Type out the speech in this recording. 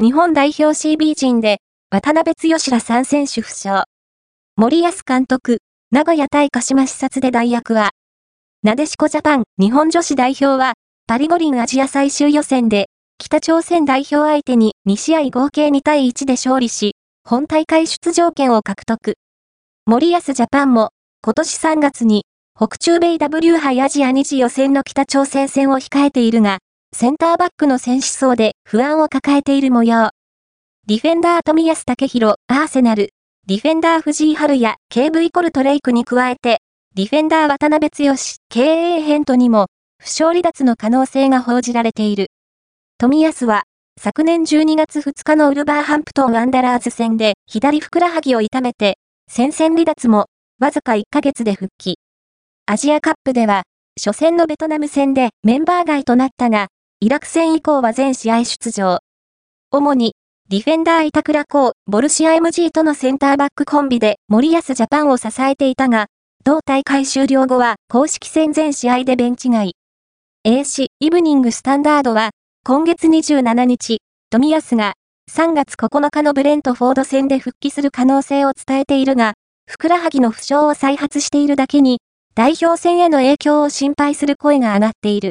日本代表 CB 陣で、渡辺剛ら3選手負傷。森保監督、名古屋対鹿島視察で代役は、なでしこジャパン日本女子代表は、パリ五輪アジア最終予選で、北朝鮮代表相手に2試合合計2対1で勝利し、本大会出場権を獲得。森保ジャパンも、今年3月に、北中米 W 杯アジア2次予選の北朝鮮戦を控えているが、センターバックの選手層で不安を抱えている模様。ディフェンダー富安武宏、アーセナル、ディフェンダー藤井春也、KV コルトレイクに加えて、ディフェンダー渡辺剛、KA ヘントにも、負傷離脱の可能性が報じられている。富安は、昨年12月2日のウルバーハンプトンワンダラーズ戦で左ふくらはぎを痛めて、戦線離脱も、わずか1ヶ月で復帰。アジアカップでは、初戦のベトナム戦でメンバー外となったが、イラク戦以降は全試合出場。主に、ディフェンダー板倉光、ボルシア MG とのセンターバックコンビで森保ジャパンを支えていたが、同大会終了後は公式戦全試合でベンチ外。A 氏、イブニングスタンダードは、今月27日、富安が3月9日のブレントフォード戦で復帰する可能性を伝えているが、ふくらはぎの負傷を再発しているだけに、代表戦への影響を心配する声が上がっている。